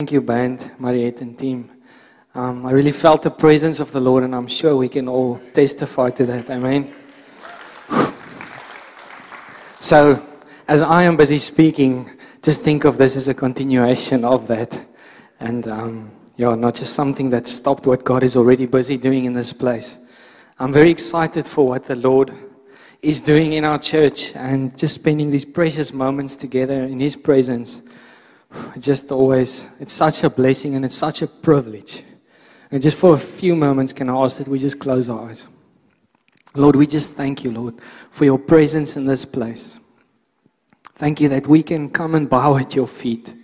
Thank you, band, Mariette and team. Um, I really felt the presence of the Lord, and I'm sure we can all testify to that. Amen. So, as I am busy speaking, just think of this as a continuation of that. And, um, yeah, not just something that stopped what God is already busy doing in this place. I'm very excited for what the Lord is doing in our church and just spending these precious moments together in His presence. Just always, it's such a blessing and it's such a privilege. And just for a few moments, can I ask that we just close our eyes? Lord, we just thank you, Lord, for your presence in this place. Thank you that we can come and bow at your feet.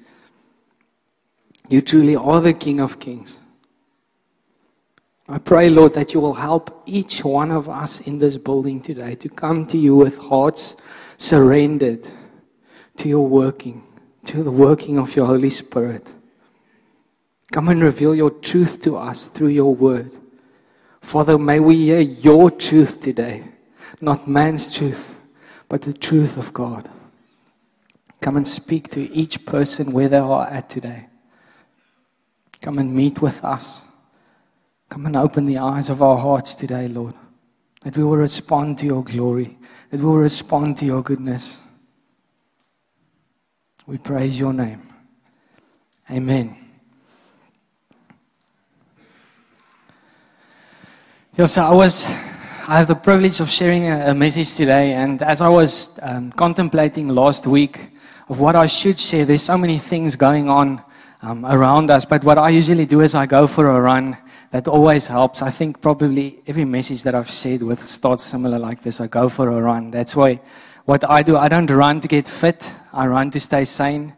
You truly are the King of Kings. I pray, Lord, that you will help each one of us in this building today to come to you with hearts surrendered to your working, to the working of your Holy Spirit. Come and reveal your truth to us through your word. Father, may we hear your truth today, not man's truth, but the truth of God. Come and speak to each person where they are at today. Come and meet with us. Come and open the eyes of our hearts today, Lord, that we will respond to your glory, that we will respond to your goodness. We praise your name. Amen. Yes, so I was. I have the privilege of sharing a, a message today, and as I was um, contemplating last week of what I should share, there's so many things going on um, around us. But what I usually do is I go for a run. That always helps. I think probably every message that I've shared with starts similar like this. I go for a run. That's why what I do, I don't run to get fit. I run to stay sane.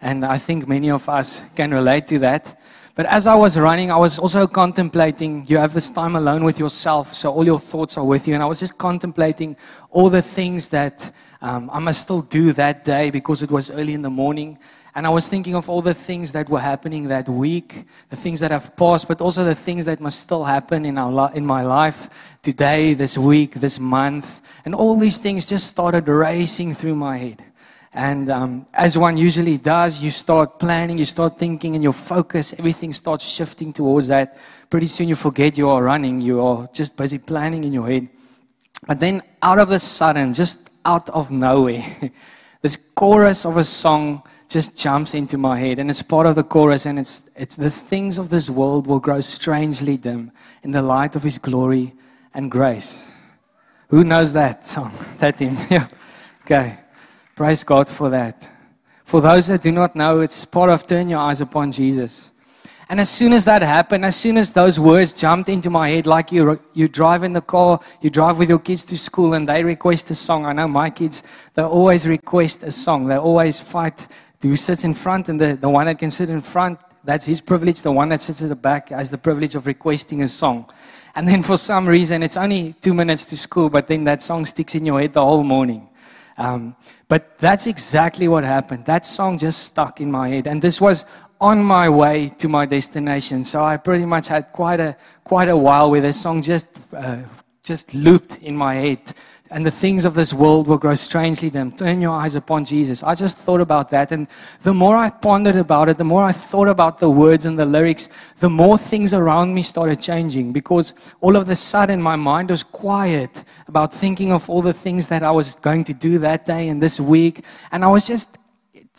And I think many of us can relate to that. But as I was running, I was also contemplating. You have this time alone with yourself, so all your thoughts are with you. And I was just contemplating all the things that um, I must still do that day because it was early in the morning. And I was thinking of all the things that were happening that week, the things that have passed, but also the things that must still happen in, our, in my life today, this week, this month. And all these things just started racing through my head. And um, as one usually does, you start planning, you start thinking, and your focus, everything starts shifting towards that. Pretty soon you forget you are running, you are just busy planning in your head. But then, out of the sudden, just out of nowhere, this chorus of a song just jumps into my head and it's part of the chorus and it's it's the things of this world will grow strangely dim in the light of his glory and grace. Who knows that song that hymn? Yeah. Okay. Praise god for that. For those that do not know it's part of turn your eyes upon jesus. And as soon as that happened, as soon as those words jumped into my head, like you, you drive in the car, you drive with your kids to school, and they request a song. I know my kids, they always request a song. They always fight who sits in front, and the, the one that can sit in front, that's his privilege. The one that sits at the back has the privilege of requesting a song. And then for some reason, it's only two minutes to school, but then that song sticks in your head the whole morning. Um, but that's exactly what happened. That song just stuck in my head. And this was on my way to my destination. So I pretty much had quite a, quite a while where this song just, uh, just looped in my head and the things of this world will grow strangely dim. Turn your eyes upon Jesus. I just thought about that. And the more I pondered about it, the more I thought about the words and the lyrics, the more things around me started changing because all of a sudden my mind was quiet about thinking of all the things that I was going to do that day and this week. And I was just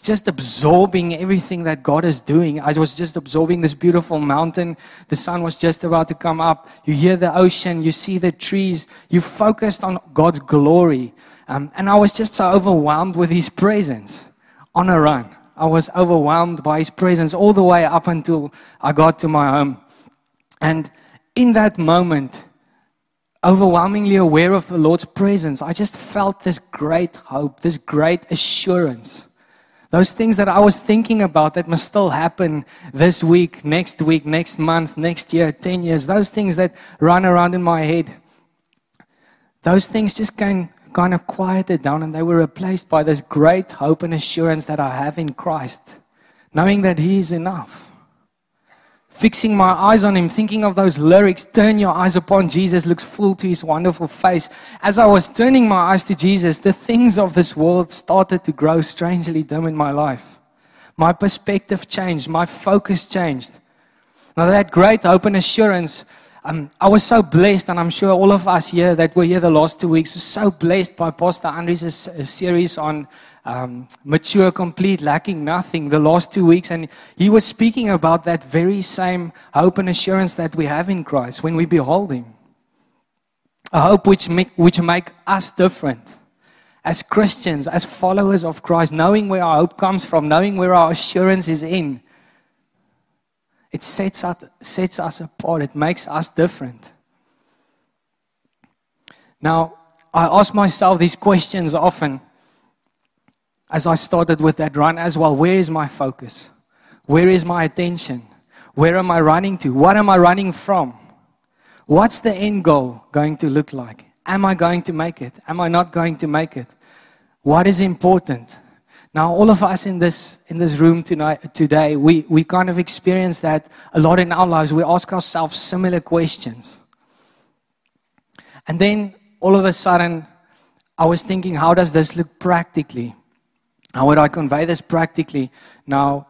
just absorbing everything that God is doing. I was just absorbing this beautiful mountain. The sun was just about to come up. You hear the ocean, you see the trees. You focused on God's glory. Um, and I was just so overwhelmed with His presence on a run. I was overwhelmed by His presence all the way up until I got to my home. And in that moment, overwhelmingly aware of the Lord's presence, I just felt this great hope, this great assurance those things that I was thinking about that must still happen this week, next week, next month, next year, 10 years, those things that run around in my head, those things just kind, kind of quieted down and they were replaced by this great hope and assurance that I have in Christ, knowing that He is enough fixing my eyes on him, thinking of those lyrics, turn your eyes upon Jesus, looks full to his wonderful face. As I was turning my eyes to Jesus, the things of this world started to grow strangely dim in my life. My perspective changed. My focus changed. Now, that great hope and assurance, um, I was so blessed, and I'm sure all of us here that were here the last two weeks were so blessed by Pastor Andres' series on um, mature, complete, lacking nothing the last two weeks. And he was speaking about that very same hope and assurance that we have in Christ when we behold him. A hope which make, which make us different. As Christians, as followers of Christ, knowing where our hope comes from, knowing where our assurance is in, it sets us, sets us apart. It makes us different. Now, I ask myself these questions often as I started with that run as well. Where is my focus? Where is my attention? Where am I running to? What am I running from? What's the end goal going to look like? Am I going to make it? Am I not going to make it? What is important? Now, all of us in this, in this room tonight, today, we, we kind of experience that a lot in our lives. We ask ourselves similar questions. And then all of a sudden, I was thinking, how does this look practically? How would I convey this practically? Now,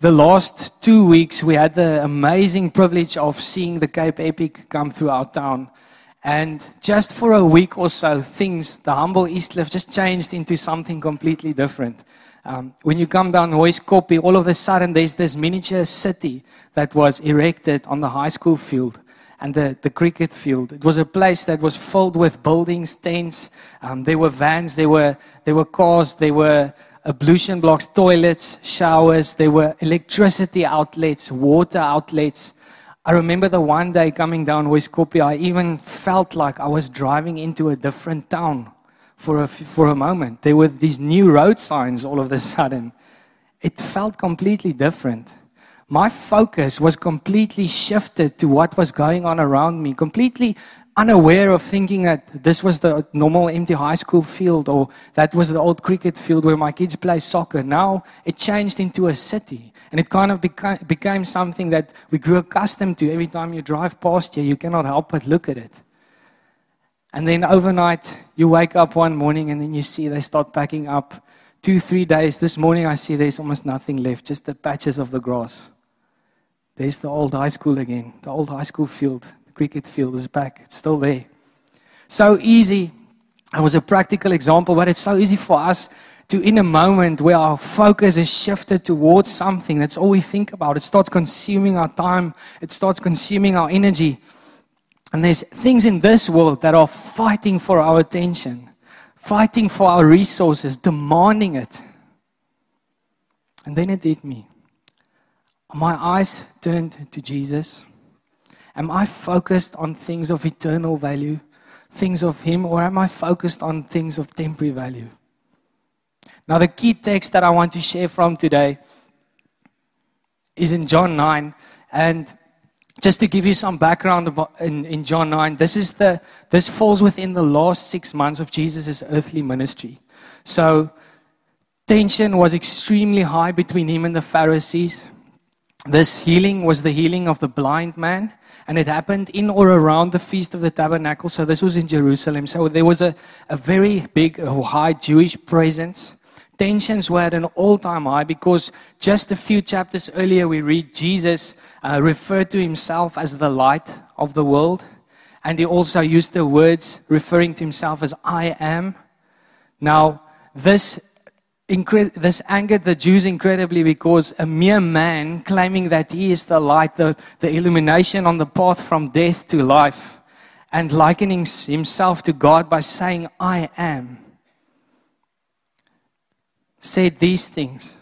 the last two weeks, we had the amazing privilege of seeing the Cape Epic come through our town. And just for a week or so, things, the humble Eastcliff just changed into something completely different. Um, when you come down Hoyskoppie, all of a sudden there's this miniature city that was erected on the high school field and the, the cricket field. It was a place that was filled with buildings, tents. Um, there were vans, there were, there were cars, there were ablution blocks, toilets, showers, there were electricity outlets, water outlets. I remember the one day coming down Hoyskoppie, I even felt like I was driving into a different town for a, for a moment. There were these new road signs all of a sudden. It felt completely different. My focus was completely shifted to what was going on around me, completely unaware of thinking that this was the normal empty high school field or that was the old cricket field where my kids play soccer. Now it changed into a city. And it kind of beca- became something that we grew accustomed to. Every time you drive past here, you cannot help but look at it. And then overnight, you wake up one morning and then you see they start packing up. Two, three days. This morning, I see there's almost nothing left, just the patches of the grass. There's the old high school again, the old high school field the cricket field is back. It's still there. So easy. It was a practical example, but it's so easy for us to, in a moment where our focus is shifted towards something, that's all we think about. It starts consuming our time, it starts consuming our energy. And there's things in this world that are fighting for our attention, fighting for our resources, demanding it. And then it hit me. My eyes turned to Jesus. Am I focused on things of eternal value, things of Him, or am I focused on things of temporary value? Now, the key text that I want to share from today is in John 9. And just to give you some background about in, in John 9, this, is the, this falls within the last six months of Jesus' earthly ministry. So, tension was extremely high between him and the Pharisees. This healing was the healing of the blind man and it happened in or around the Feast of the Tabernacle. So this was in Jerusalem. So there was a, a very big, high Jewish presence. Tensions were at an all time high because just a few chapters earlier we read Jesus uh, referred to himself as the light of the world. And he also used the words referring to himself as I am. Now, this this angered the Jews incredibly because a mere man claiming that he is the light, the, the illumination on the path from death to life, and likening himself to God by saying, I am, said these things.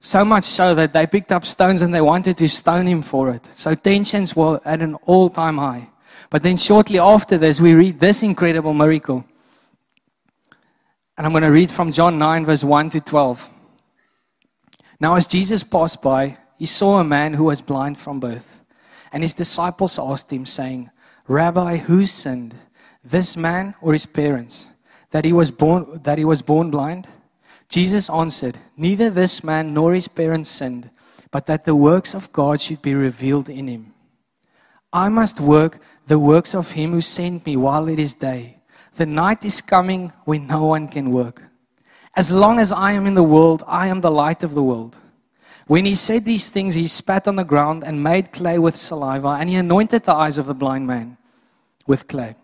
So much so that they picked up stones and they wanted to stone him for it. So tensions were at an all time high. But then shortly after this, we read this incredible miracle. And I'm going to read from John 9, verse 1 to 12. Now, as Jesus passed by, he saw a man who was blind from birth. And his disciples asked him, saying, Rabbi, who sinned, this man or his parents, that he was born, that he was born blind? Jesus answered, Neither this man nor his parents sinned, but that the works of God should be revealed in him. I must work the works of him who sent me while it is day. The night is coming when no one can work. As long as I am in the world, I am the light of the world. When he said these things, he spat on the ground and made clay with saliva, and he anointed the eyes of the blind man with clay.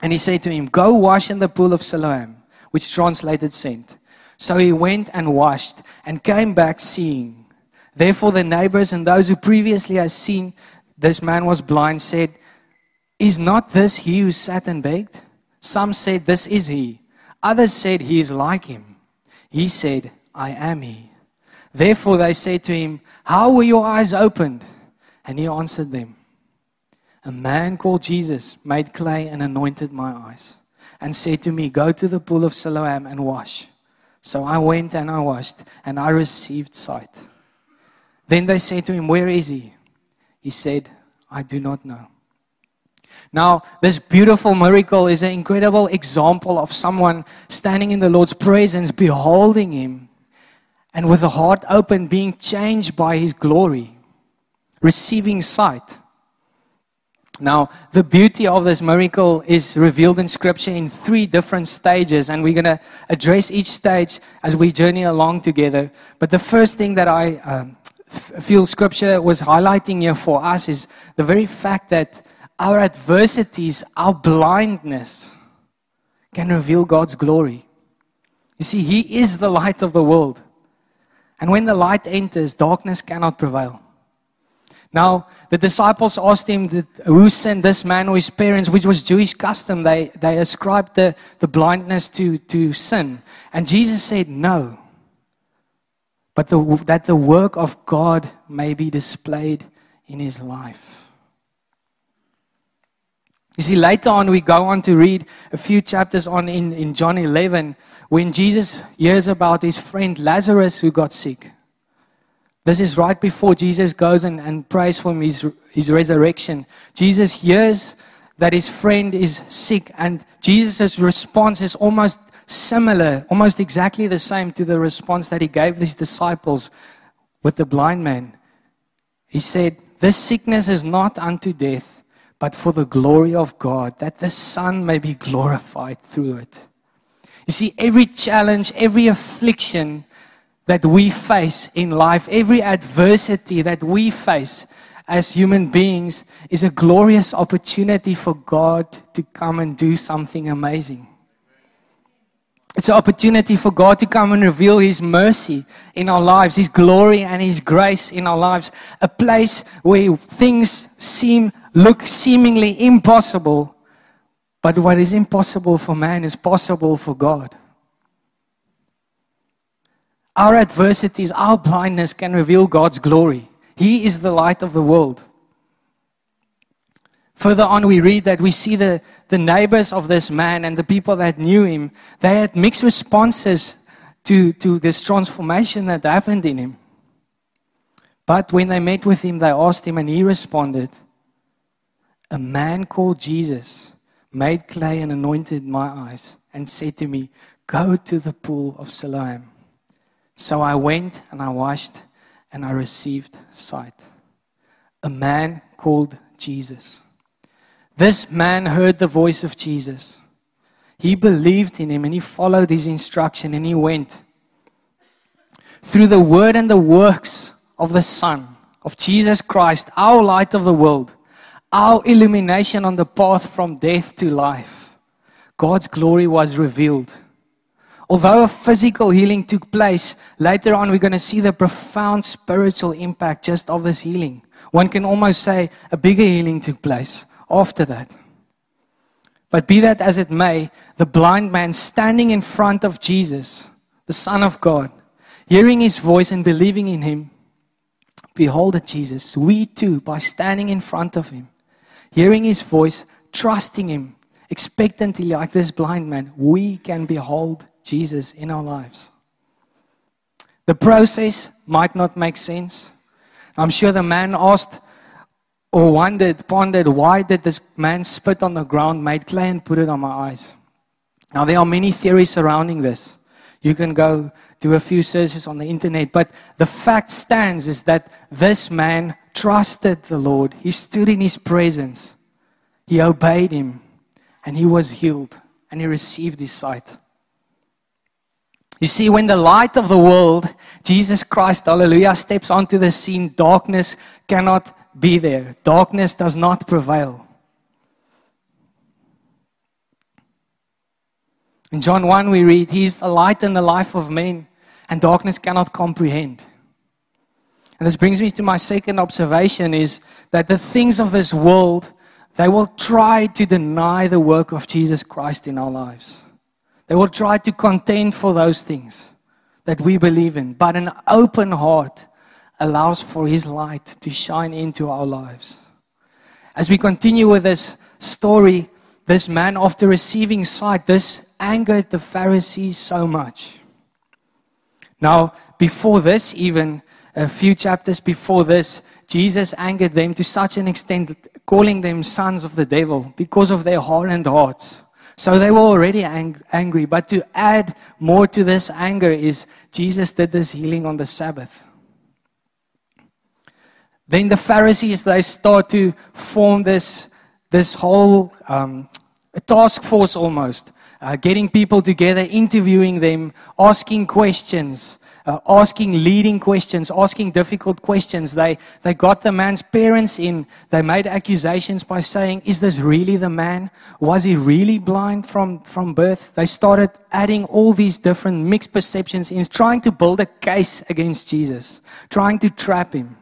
And he said to him, Go wash in the pool of Siloam, which translated sent. So he went and washed and came back seeing. Therefore, the neighbors and those who previously had seen this man was blind said, Is not this he who sat and begged? Some said, This is he. Others said, He is like him. He said, I am he. Therefore they said to him, How were your eyes opened? And he answered them, A man called Jesus made clay and anointed my eyes, and said to me, Go to the pool of Siloam and wash. So I went and I washed, and I received sight. Then they said to him, Where is he? He said, I do not know. Now, this beautiful miracle is an incredible example of someone standing in the Lord's presence, beholding Him, and with a heart open, being changed by His glory, receiving sight. Now, the beauty of this miracle is revealed in Scripture in three different stages, and we're going to address each stage as we journey along together. But the first thing that I um, feel Scripture was highlighting here for us is the very fact that our adversities, our blindness can reveal God's glory. You see, He is the light of the world. And when the light enters, darkness cannot prevail. Now, the disciples asked him, Who sent this man or his parents, which was Jewish custom? They, they ascribed the, the blindness to, to sin. And Jesus said, No. But the, that the work of God may be displayed in his life. You see, later on, we go on to read a few chapters on in, in John 11 when Jesus hears about his friend Lazarus who got sick. This is right before Jesus goes and, and prays for his, his resurrection. Jesus hears that his friend is sick, and Jesus' response is almost similar, almost exactly the same to the response that he gave his disciples with the blind man. He said, This sickness is not unto death but for the glory of God, that the Son may be glorified through it. You see, every challenge, every affliction that we face in life, every adversity that we face as human beings is a glorious opportunity for God to come and do something amazing. It's an opportunity for God to come and reveal His mercy in our lives, His glory and His grace in our lives. A place where things seem look seemingly impossible, but what is impossible for man is possible for God. Our adversities, our blindness can reveal God's glory. He is the light of the world. Further on, we read that we see the, the neighbors of this man and the people that knew him, they had mixed responses to, to this transformation that happened in him. But when they met with him, they asked him, and he responded, a man called Jesus made clay and anointed my eyes and said to me, Go to the pool of Siloam. So I went and I washed and I received sight. A man called Jesus. This man heard the voice of Jesus. He believed in him and he followed his instruction and he went. Through the word and the works of the Son, of Jesus Christ, our light of the world, our illumination on the path from death to life, God's glory was revealed. Although a physical healing took place, later on we're going to see the profound spiritual impact just of this healing. One can almost say a bigger healing took place after that. But be that as it may, the blind man standing in front of Jesus, the Son of God, hearing his voice and believing in him, beholded Jesus. We too, by standing in front of him, hearing his voice, trusting him, expectantly like this blind man, we can behold Jesus in our lives. The process might not make sense. I'm sure the man asked or wondered, pondered, why did this man spit on the ground, made clay, and put it on my eyes? Now, there are many theories surrounding this. You can go do a few searches on the internet, but the fact stands is that this man trusted the Lord. He stood in his presence. He obeyed him and he was healed and he received his sight. You see, when the light of the world, Jesus Christ, hallelujah, steps onto the scene, darkness cannot be there. Darkness does not prevail. In John 1, we read, He is the light in the life of men, and darkness cannot comprehend. And this brings me to my second observation is that the things of this world, they will try to deny the work of Jesus Christ in our lives. They will try to contend for those things that we believe in. But an open heart allows for His light to shine into our lives. As we continue with this story, this man, after receiving sight, this angered the Pharisees so much. Now, before this, even a few chapters before this, Jesus angered them to such an extent, calling them sons of the devil because of their hardened hearts. So they were already ang- angry. But to add more to this anger is Jesus did this healing on the Sabbath. Then the Pharisees, they start to form this, this whole um, task force almost, uh, getting people together, interviewing them, asking questions uh, asking leading questions, asking difficult questions. They, they got the man's parents in. They made accusations by saying, Is this really the man? Was he really blind from, from birth? They started adding all these different mixed perceptions in, trying to build a case against Jesus, trying to trap him.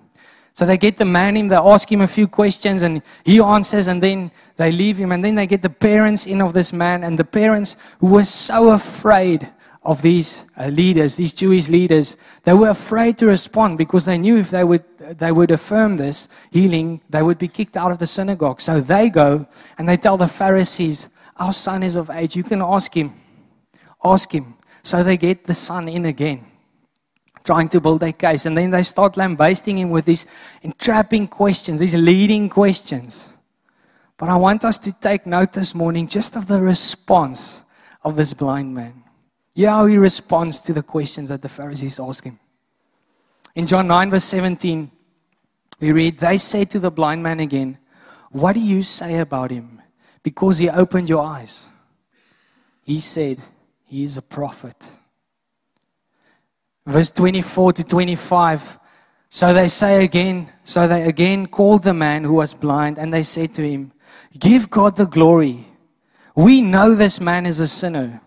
So they get the man in, they ask him a few questions, and he answers, and then they leave him. And then they get the parents in of this man, and the parents were so afraid of these uh, leaders, these Jewish leaders, they were afraid to respond because they knew if they would, they would affirm this healing, they would be kicked out of the synagogue. So they go and they tell the Pharisees, Our son is of age. You can ask him. Ask him. So they get the son in again, trying to build their case. And then they start lambasting him with these entrapping questions, these leading questions. But I want us to take note this morning just of the response of this blind man. Yeah, how he responds to the questions that the Pharisees ask him. In John 9, verse 17, we read, They say to the blind man again, What do you say about him? Because he opened your eyes. He said, He is a prophet. Verse 24 to 25. So they say again, so they again called the man who was blind, and they said to him, Give God the glory. We know this man is a sinner.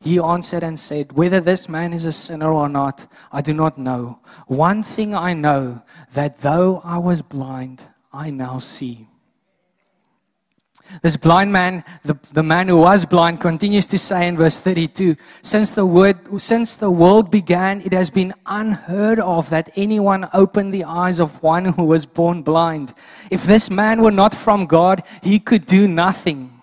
He answered and said, Whether this man is a sinner or not, I do not know. One thing I know that though I was blind, I now see. This blind man, the, the man who was blind, continues to say in verse 32 since the, word, since the world began, it has been unheard of that anyone opened the eyes of one who was born blind. If this man were not from God, he could do nothing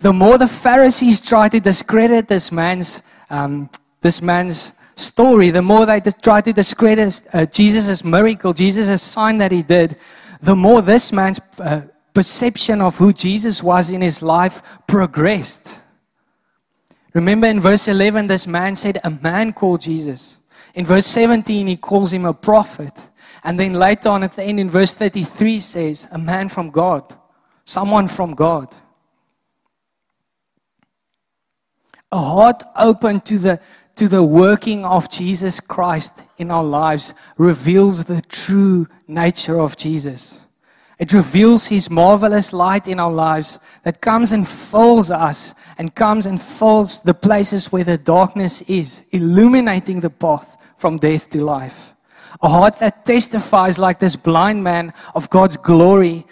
the more the Pharisees tried to discredit this man's, um, this man's story, the more they tried to discredit uh, Jesus' miracle, Jesus' sign that he did, the more this man's uh, perception of who Jesus was in his life progressed. Remember in verse 11, this man said, A man called Jesus. In verse 17, he calls him a prophet. And then later on at the end, in verse 33, says, A man from God, someone from God. A heart open to the, to the working of Jesus Christ in our lives reveals the true nature of Jesus. It reveals His marvelous light in our lives that comes and fills us and comes and fills the places where the darkness is, illuminating the path from death to life. A heart that testifies, like this blind man, of God's glory,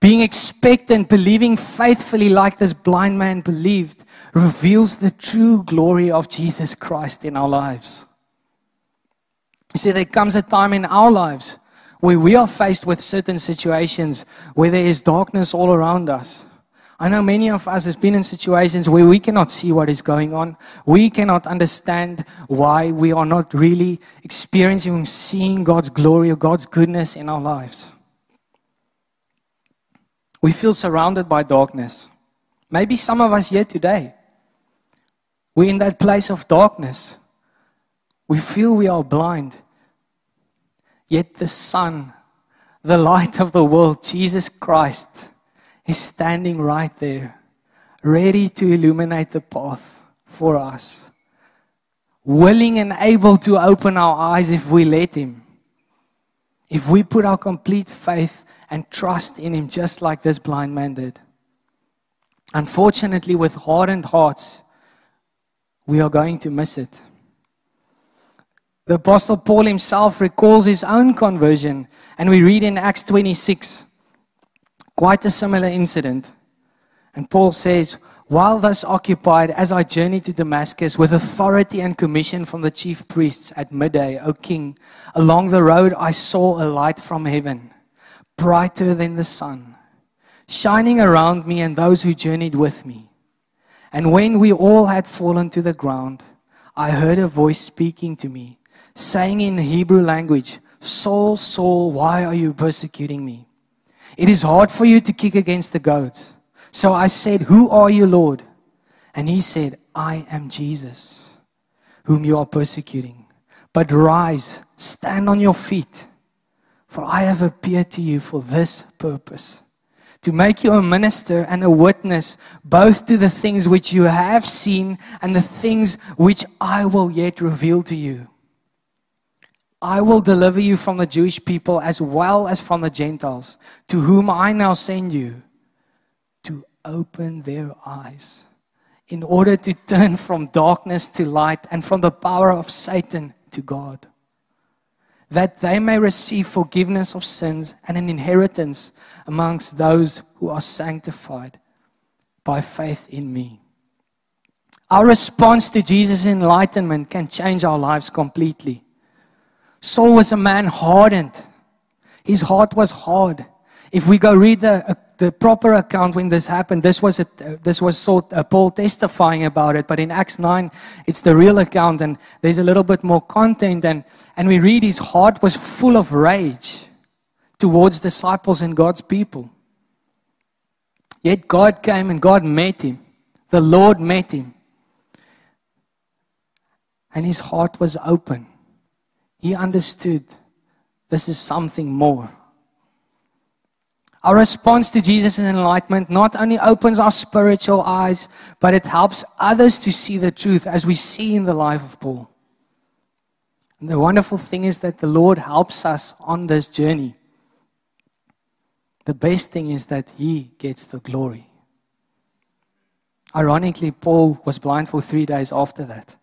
being expectant, believing faithfully, like this blind man believed, reveals the true glory of Jesus Christ in our lives. You see, there comes a time in our lives where we are faced with certain situations where there is darkness all around us. I know many of us have been in situations where we cannot see what is going on. We cannot understand why we are not really experiencing, seeing God's glory or God's goodness in our lives. We feel surrounded by darkness. Maybe some of us here today. We're in that place of darkness. We feel we are blind. Yet the Sun, the light of the world, Jesus Christ, is standing right there, ready to illuminate the path for us. Willing and able to open our eyes if we let Him. If we put our complete faith and trust in Him, just like this blind man did. Unfortunately, with hardened hearts, we are going to miss it. The Apostle Paul himself recalls his own conversion, and we read in Acts 26 quite a similar incident. And Paul says, While thus occupied, as I journeyed to Damascus with authority and commission from the chief priests at midday, O king, along the road I saw a light from heaven, brighter than the sun, shining around me and those who journeyed with me. And when we all had fallen to the ground, I heard a voice speaking to me saying in the Hebrew language, Saul, Saul, why are you persecuting me? It is hard for you to kick against the goads. So I said, Who are you, Lord? And he said, I am Jesus, whom you are persecuting. But rise, stand on your feet, for I have appeared to you for this purpose to make you a minister and a witness both to the things which you have seen and the things which I will yet reveal to you. I will deliver you from the Jewish people as well as from the Gentiles, to whom I now send you to open their eyes in order to turn from darkness to light and from the power of Satan to God, that they may receive forgiveness of sins and an inheritance amongst those who are sanctified by faith in me. Our response to Jesus' enlightenment can change our lives completely. Saul was a man hardened. His heart was hard. If we go read the, the proper account when this happened, this was, a, this was Saul, uh, Paul testifying about it. But in Acts 9, it's the real account, and there's a little bit more content. And, and we read his heart was full of rage towards disciples and God's people. Yet God came and God met him. The Lord met him. And his heart was open. He understood this is something more. Our response to Jesus' enlightenment not only opens our spiritual eyes, but it helps others to see the truth as we see in the life of Paul. And the wonderful thing is that the Lord helps us on this journey. The best thing is that He gets the glory. Ironically, Paul was blind for three days after that,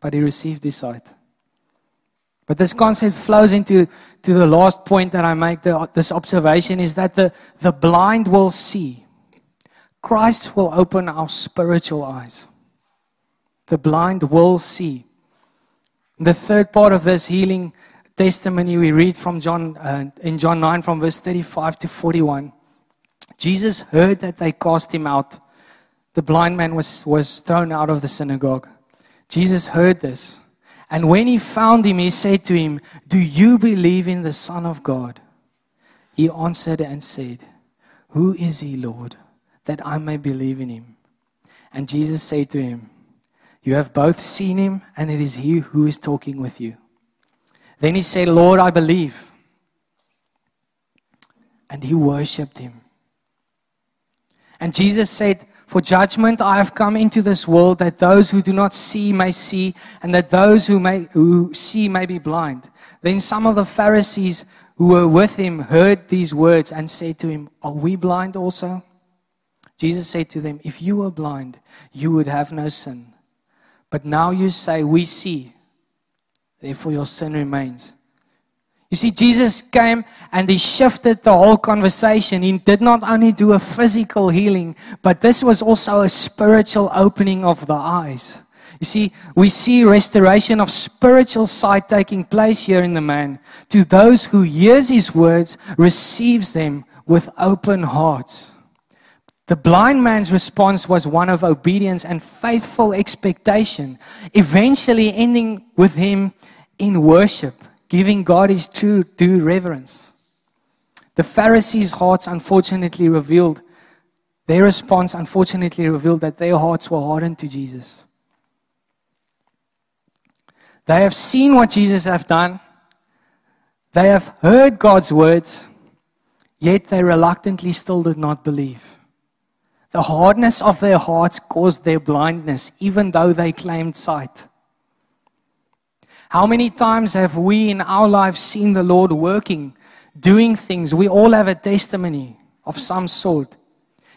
but he received his sight. But this concept flows into to the last point that I make, the, this observation is that the, the blind will see. Christ will open our spiritual eyes. The blind will see. The third part of this healing testimony we read from John uh, in John 9 from verse 35 to 41. Jesus heard that they cast him out. The blind man was, was thrown out of the synagogue. Jesus heard this. And when he found him, he said to him, Do you believe in the Son of God? He answered and said, Who is he, Lord, that I may believe in him? And Jesus said to him, You have both seen him, and it is he who is talking with you. Then he said, Lord, I believe. And he worshipped him. And Jesus said, for judgment I have come into this world that those who do not see may see, and that those who, may, who see may be blind. Then some of the Pharisees who were with him heard these words and said to him, Are we blind also? Jesus said to them, If you were blind, you would have no sin. But now you say, We see, therefore your sin remains. You see, Jesus came and he shifted the whole conversation. He did not only do a physical healing, but this was also a spiritual opening of the eyes. You see, we see restoration of spiritual sight taking place here in the man. To those who hears his words, receives them with open hearts. The blind man's response was one of obedience and faithful expectation, eventually ending with him in worship giving God his true due reverence. The Pharisees' hearts unfortunately revealed, their response unfortunately revealed that their hearts were hardened to Jesus. They have seen what Jesus has done. They have heard God's words, yet they reluctantly still did not believe. The hardness of their hearts caused their blindness, even though they claimed sight. How many times have we in our lives seen the Lord working, doing things? We all have a testimony of some sort.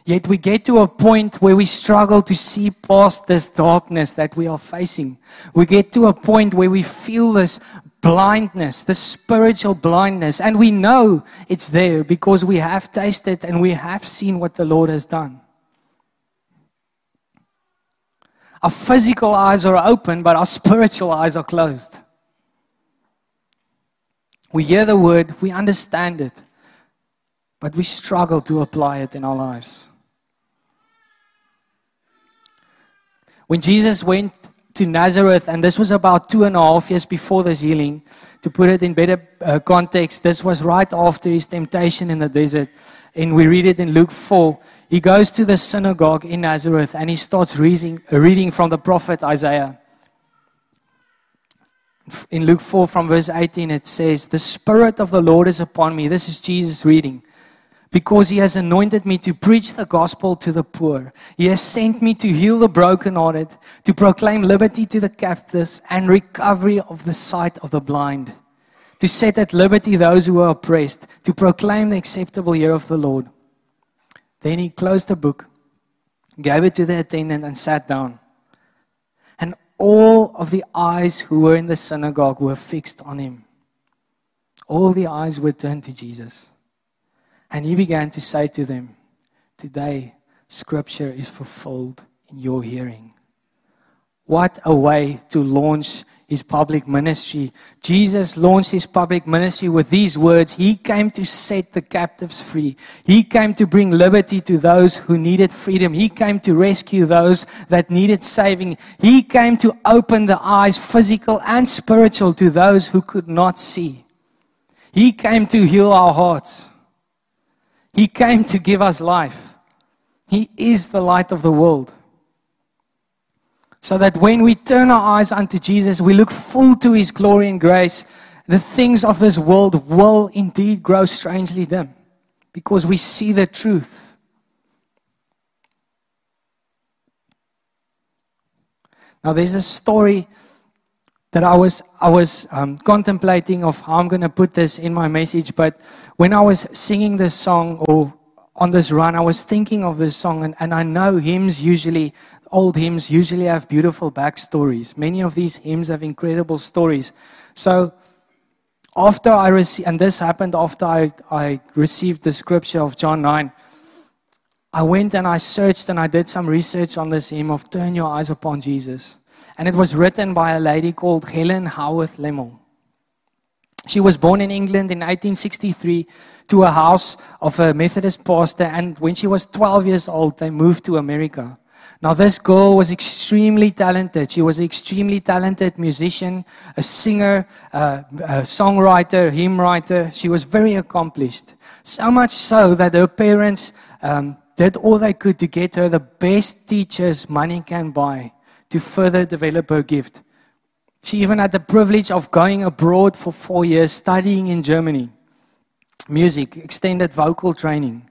Yet we get to a point where we struggle to see past this darkness that we are facing. We get to a point where we feel this blindness, this spiritual blindness, and we know it's there because we have tasted and we have seen what the Lord has done. Our physical eyes are open, but our spiritual eyes are closed. We hear the word, we understand it, but we struggle to apply it in our lives. When Jesus went to Nazareth, and this was about two and a half years before this healing, to put it in better uh, context, this was right after his temptation in the desert. And we read it in Luke 4. He goes to the synagogue in Nazareth and he starts reading, reading from the prophet Isaiah. In Luke 4, from verse 18, it says, The Spirit of the Lord is upon me. This is Jesus reading. Because he has anointed me to preach the gospel to the poor. He has sent me to heal the brokenhearted, to proclaim liberty to the captives, and recovery of the sight of the blind, to set at liberty those who are oppressed, to proclaim the acceptable year of the Lord. Then he closed the book, gave it to the attendant, and sat down. All of the eyes who were in the synagogue were fixed on him. All the eyes were turned to Jesus. And he began to say to them, Today, Scripture is fulfilled in your hearing. What a way to launch his public ministry. Jesus launched his public ministry with these words He came to set the captives free. He came to bring liberty to those who needed freedom. He came to rescue those that needed saving. He came to open the eyes, physical and spiritual, to those who could not see. He came to heal our hearts. He came to give us life. He is the light of the world so that when we turn our eyes unto Jesus, we look full to his glory and grace, the things of this world will indeed grow strangely dim because we see the truth. Now, there's a story that I was, I was um, contemplating of how I'm going to put this in my message, but when I was singing this song or on this run, I was thinking of this song, and, and I know hymns usually old hymns usually have beautiful backstories. Many of these hymns have incredible stories. So, after I received, and this happened after I, I received the scripture of John 9, I went and I searched and I did some research on this hymn of Turn Your Eyes Upon Jesus. And it was written by a lady called Helen Howarth Lemmel. She was born in England in 1863 to a house of a Methodist pastor, and when she was 12 years old, they moved to America. Now, this girl was extremely talented. She was an extremely talented musician, a singer, a, a songwriter, hymn writer. She was very accomplished. So much so that her parents um, did all they could to get her the best teachers money can buy to further develop her gift. She even had the privilege of going abroad for four years, studying in Germany music, extended vocal training.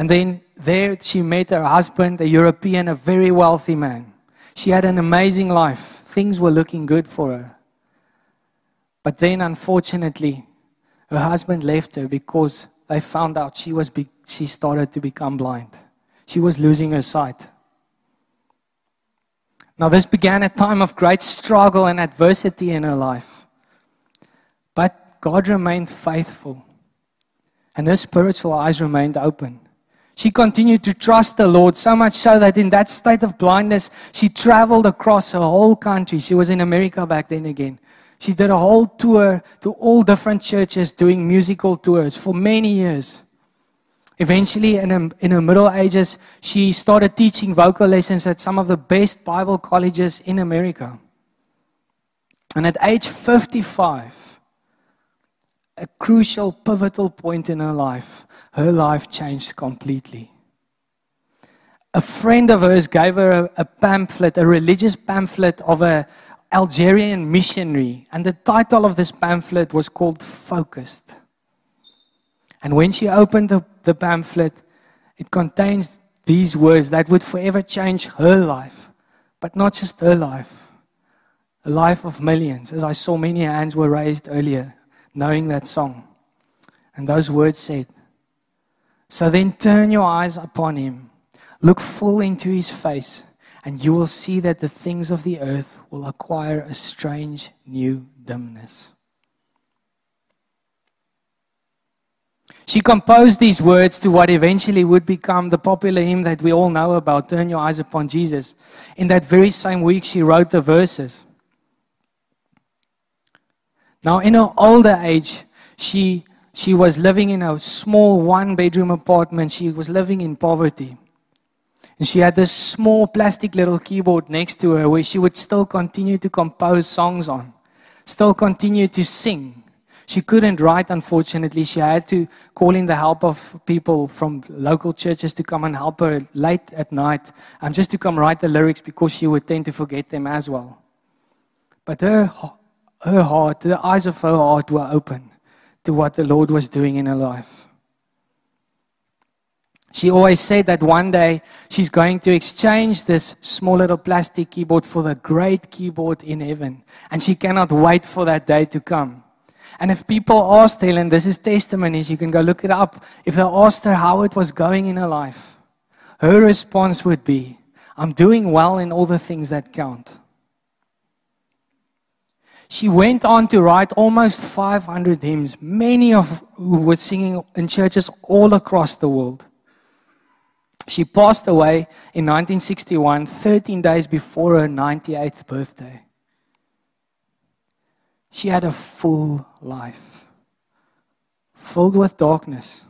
And then there she met her husband, a European, a very wealthy man. She had an amazing life. Things were looking good for her. But then, unfortunately, her husband left her because they found out she, was be- she started to become blind. She was losing her sight. Now, this began a time of great struggle and adversity in her life. But God remained faithful, and her spiritual eyes remained open. She continued to trust the Lord so much so that in that state of blindness, she traveled across her whole country. She was in America back then again. She did a whole tour to all different churches doing musical tours for many years. Eventually, in her, in her middle ages, she started teaching vocal lessons at some of the best Bible colleges in America. And at age 55, a crucial, pivotal point in her life, her life changed completely. A friend of hers gave her a, a pamphlet, a religious pamphlet of an Algerian missionary, and the title of this pamphlet was called Focused. And when she opened the, the pamphlet, it contains these words that would forever change her life, but not just her life, a life of millions, as I saw many hands were raised earlier, knowing that song. And those words said, So then turn your eyes upon him, look full into his face, and you will see that the things of the earth will acquire a strange new dimness. She composed these words to what eventually would become the popular hymn that we all know about, Turn Your Eyes Upon Jesus. In that very same week, she wrote the verses. Now, in her older age, she, she was living in a small one bedroom apartment. She was living in poverty. And she had this small plastic little keyboard next to her where she would still continue to compose songs on, still continue to sing. She couldn't write, unfortunately. She had to call in the help of people from local churches to come and help her late at night, and just to come write the lyrics because she would tend to forget them as well. But her, her heart, the eyes of her heart were open to what the Lord was doing in her life. She always said that one day she's going to exchange this small little plastic keyboard for the great keyboard in heaven. And she cannot wait for that day to come. And if people asked Helen, this is testimonies, you can go look it up. If they asked her how it was going in her life, her response would be, I'm doing well in all the things that count. She went on to write almost 500 hymns, many of who were singing in churches all across the world. She passed away in 1961, 13 days before her 98th birthday. She had a full life, filled with darkness,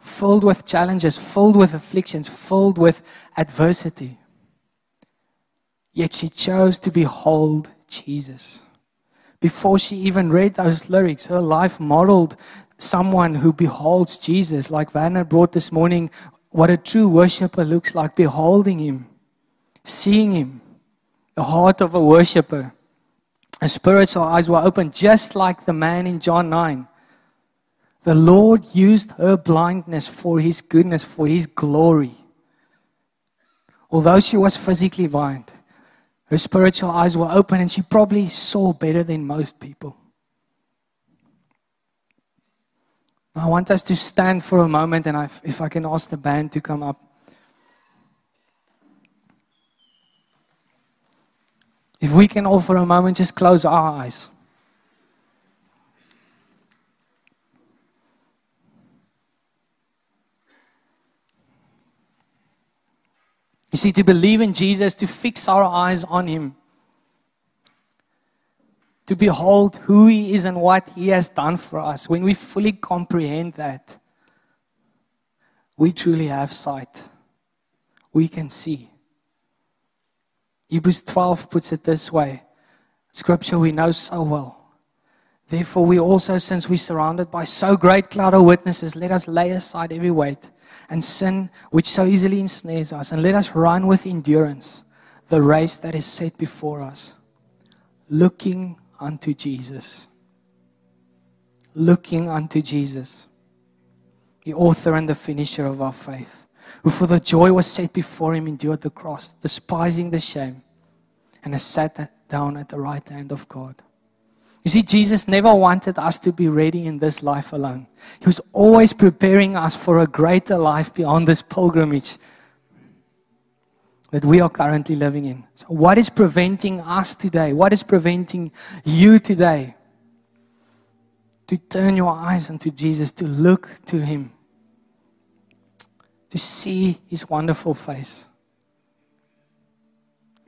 filled with challenges, filled with afflictions, filled with adversity. Yet she chose to behold Jesus. Before she even read those lyrics, her life modeled someone who beholds Jesus, like Vanna brought this morning, what a true worshiper looks like, beholding him, seeing him, the heart of a worshiper. Her spiritual eyes were open, just like the man in John 9. The Lord used her blindness for his goodness, for his glory. Although she was physically blind, her spiritual eyes were open and she probably saw better than most people. I want us to stand for a moment, and if I can ask the band to come up. If we can all for a moment just close our eyes. You see, to believe in Jesus, to fix our eyes on Him, to behold who He is and what He has done for us, when we fully comprehend that, we truly have sight. We can see. Hebrews 12 puts it this way Scripture we know so well. Therefore, we also, since we're surrounded by so great cloud of witnesses, let us lay aside every weight and sin which so easily ensnares us, and let us run with endurance the race that is set before us, looking unto Jesus. Looking unto Jesus, the author and the finisher of our faith who for the joy was set before him endured the cross, despising the shame, and has sat down at the right hand of God. You see, Jesus never wanted us to be ready in this life alone. He was always preparing us for a greater life beyond this pilgrimage that we are currently living in. So, what is preventing us today? What is preventing you today to turn your eyes unto Jesus, to look to Him? to see his wonderful face.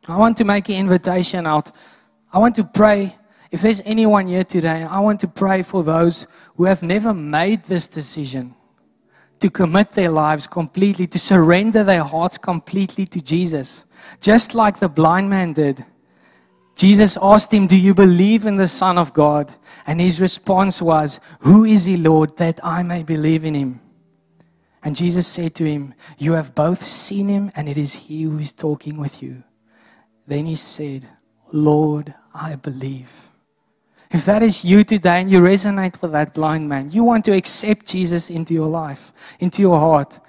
I want to make an invitation out. I want to pray. If there's anyone here today, I want to pray for those who have never made this decision to commit their lives completely, to surrender their hearts completely to Jesus, just like the blind man did. Jesus asked him, Do you believe in the Son of God? And his response was, Who is he, Lord, that I may believe in him? And Jesus said to him, You have both seen him, and it is he who is talking with you. Then he said, Lord, I believe. If that is you today and you resonate with that blind man, you want to accept Jesus into your life, into your heart,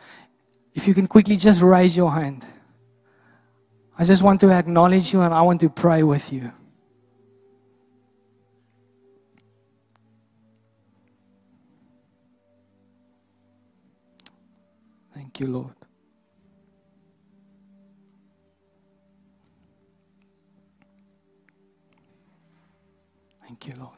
If you can quickly just raise your hand. I just want to acknowledge you and I want to pray with you. Thank you, Lord. Thank you, Lord.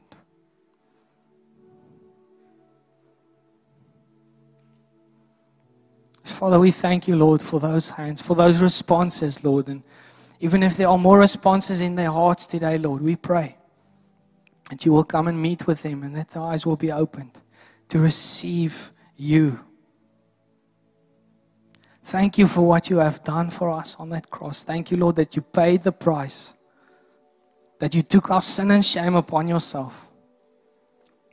Father, we thank you, Lord, for those hands, for those responses, Lord. And even if there are more responses in their hearts today, Lord, we pray that you will come and meet with them and that their eyes will be opened to receive you. Thank you for what you have done for us on that cross. Thank you, Lord, that you paid the price, that you took our sin and shame upon yourself.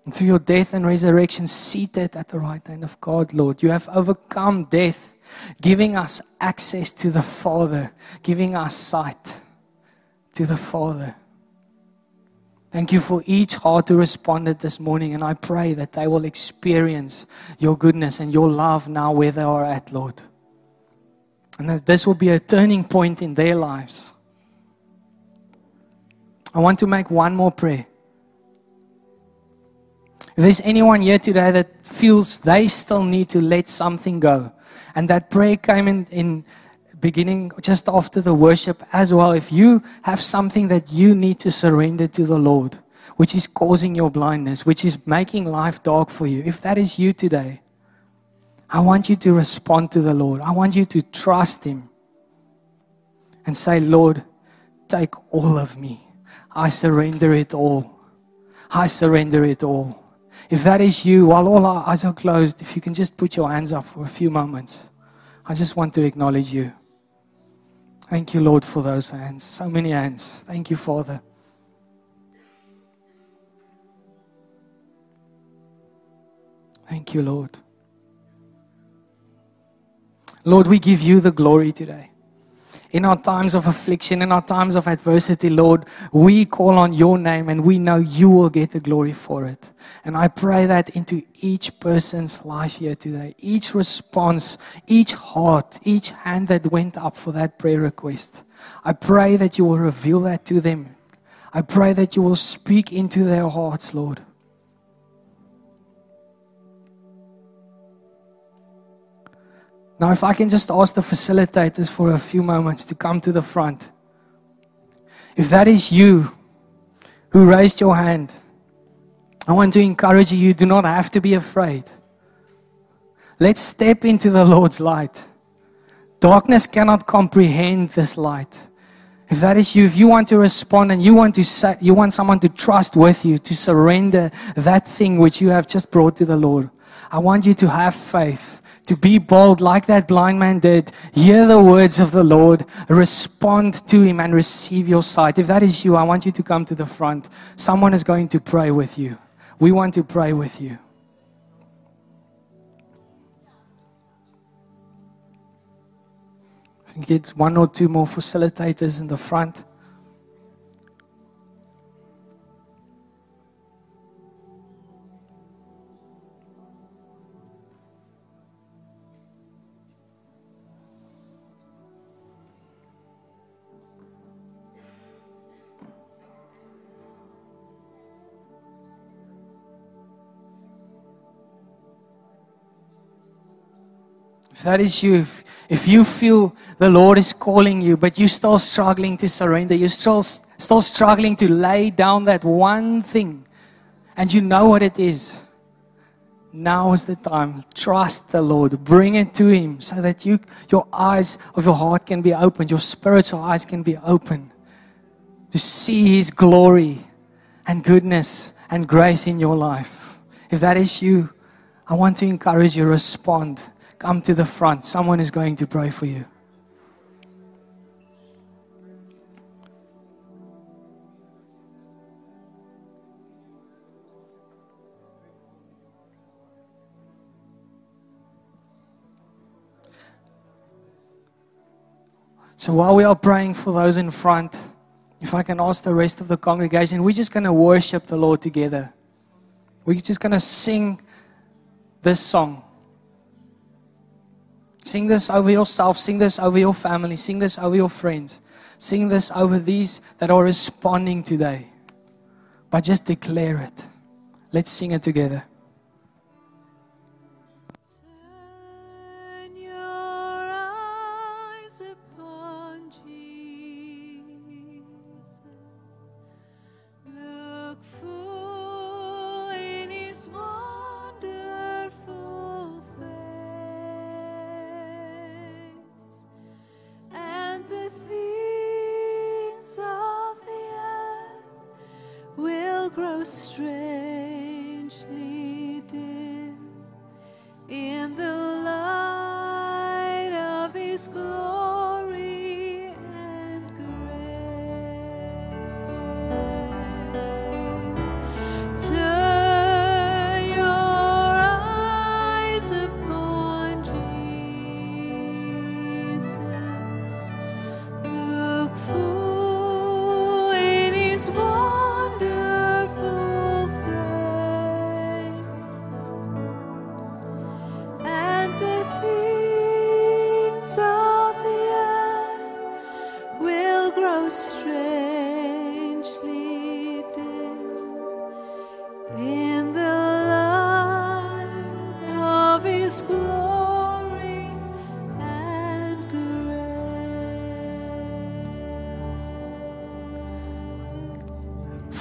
And through your death and resurrection, seated at the right hand of God, Lord, you have overcome death, giving us access to the Father, giving us sight to the Father. Thank you for each heart who responded this morning, and I pray that they will experience your goodness and your love now where they are at, Lord. And that this will be a turning point in their lives. I want to make one more prayer. If there's anyone here today that feels they still need to let something go, and that prayer came in, in beginning just after the worship as well, if you have something that you need to surrender to the Lord, which is causing your blindness, which is making life dark for you, if that is you today, I want you to respond to the Lord. I want you to trust Him and say, Lord, take all of me. I surrender it all. I surrender it all. If that is you, while all our eyes are closed, if you can just put your hands up for a few moments, I just want to acknowledge you. Thank you, Lord, for those hands. So many hands. Thank you, Father. Thank you, Lord. Lord, we give you the glory today. In our times of affliction, in our times of adversity, Lord, we call on your name and we know you will get the glory for it. And I pray that into each person's life here today, each response, each heart, each hand that went up for that prayer request. I pray that you will reveal that to them. I pray that you will speak into their hearts, Lord. Now, if I can just ask the facilitators for a few moments to come to the front. If that is you who raised your hand, I want to encourage you, do not have to be afraid. Let's step into the Lord's light. Darkness cannot comprehend this light. If that is you, if you want to respond and you want to say, you want someone to trust with you, to surrender that thing which you have just brought to the Lord, I want you to have faith to be bold like that blind man did. Hear the words of the Lord, respond to him, and receive your sight. If that is you, I want you to come to the front. Someone is going to pray with you. We want to pray with you. Get one or two more facilitators in the front. If that is you, if, if you feel the Lord is calling you, but you're still struggling to surrender, you're still, still struggling to lay down that one thing, and you know what it is, now is the time. Trust the Lord. Bring it to Him so that you, your eyes of your heart can be opened, your spiritual eyes can be open to see His glory and goodness and grace in your life. If that is you, I want to encourage you respond Come to the front. Someone is going to pray for you. So while we are praying for those in front, if I can ask the rest of the congregation, we're just going to worship the Lord together. We're just going to sing this song. Sing this over yourself. Sing this over your family. Sing this over your friends. Sing this over these that are responding today. But just declare it. Let's sing it together. Will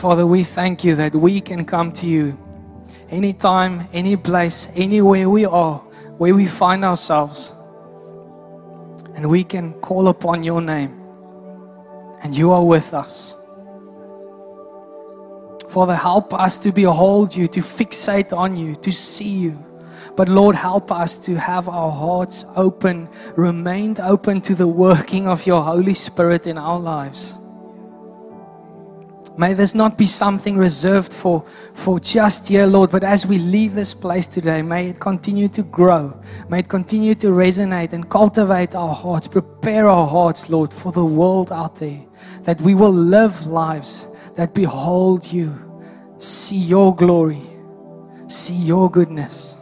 Father, we thank you that we can come to you anytime, any place, anywhere we are, where we find ourselves. And we can call upon your name. And you are with us. Father, help us to behold you, to fixate on you, to see you. But Lord, help us to have our hearts open, remained open to the working of your Holy Spirit in our lives. May this not be something reserved for, for just here, Lord, but as we leave this place today, may it continue to grow. May it continue to resonate and cultivate our hearts, prepare our hearts, Lord, for the world out there. That we will live lives that behold you, see your glory, see your goodness.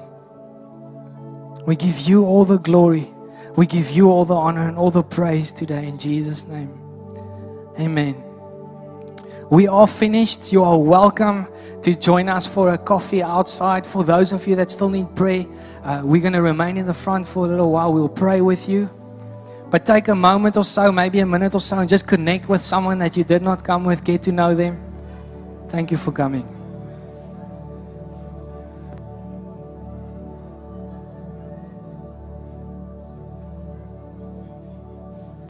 We give you all the glory. We give you all the honor and all the praise today in Jesus' name. Amen. We are finished. You are welcome to join us for a coffee outside. For those of you that still need prayer, uh, we're going to remain in the front for a little while. We'll pray with you. But take a moment or so, maybe a minute or so, and just connect with someone that you did not come with, get to know them. Thank you for coming.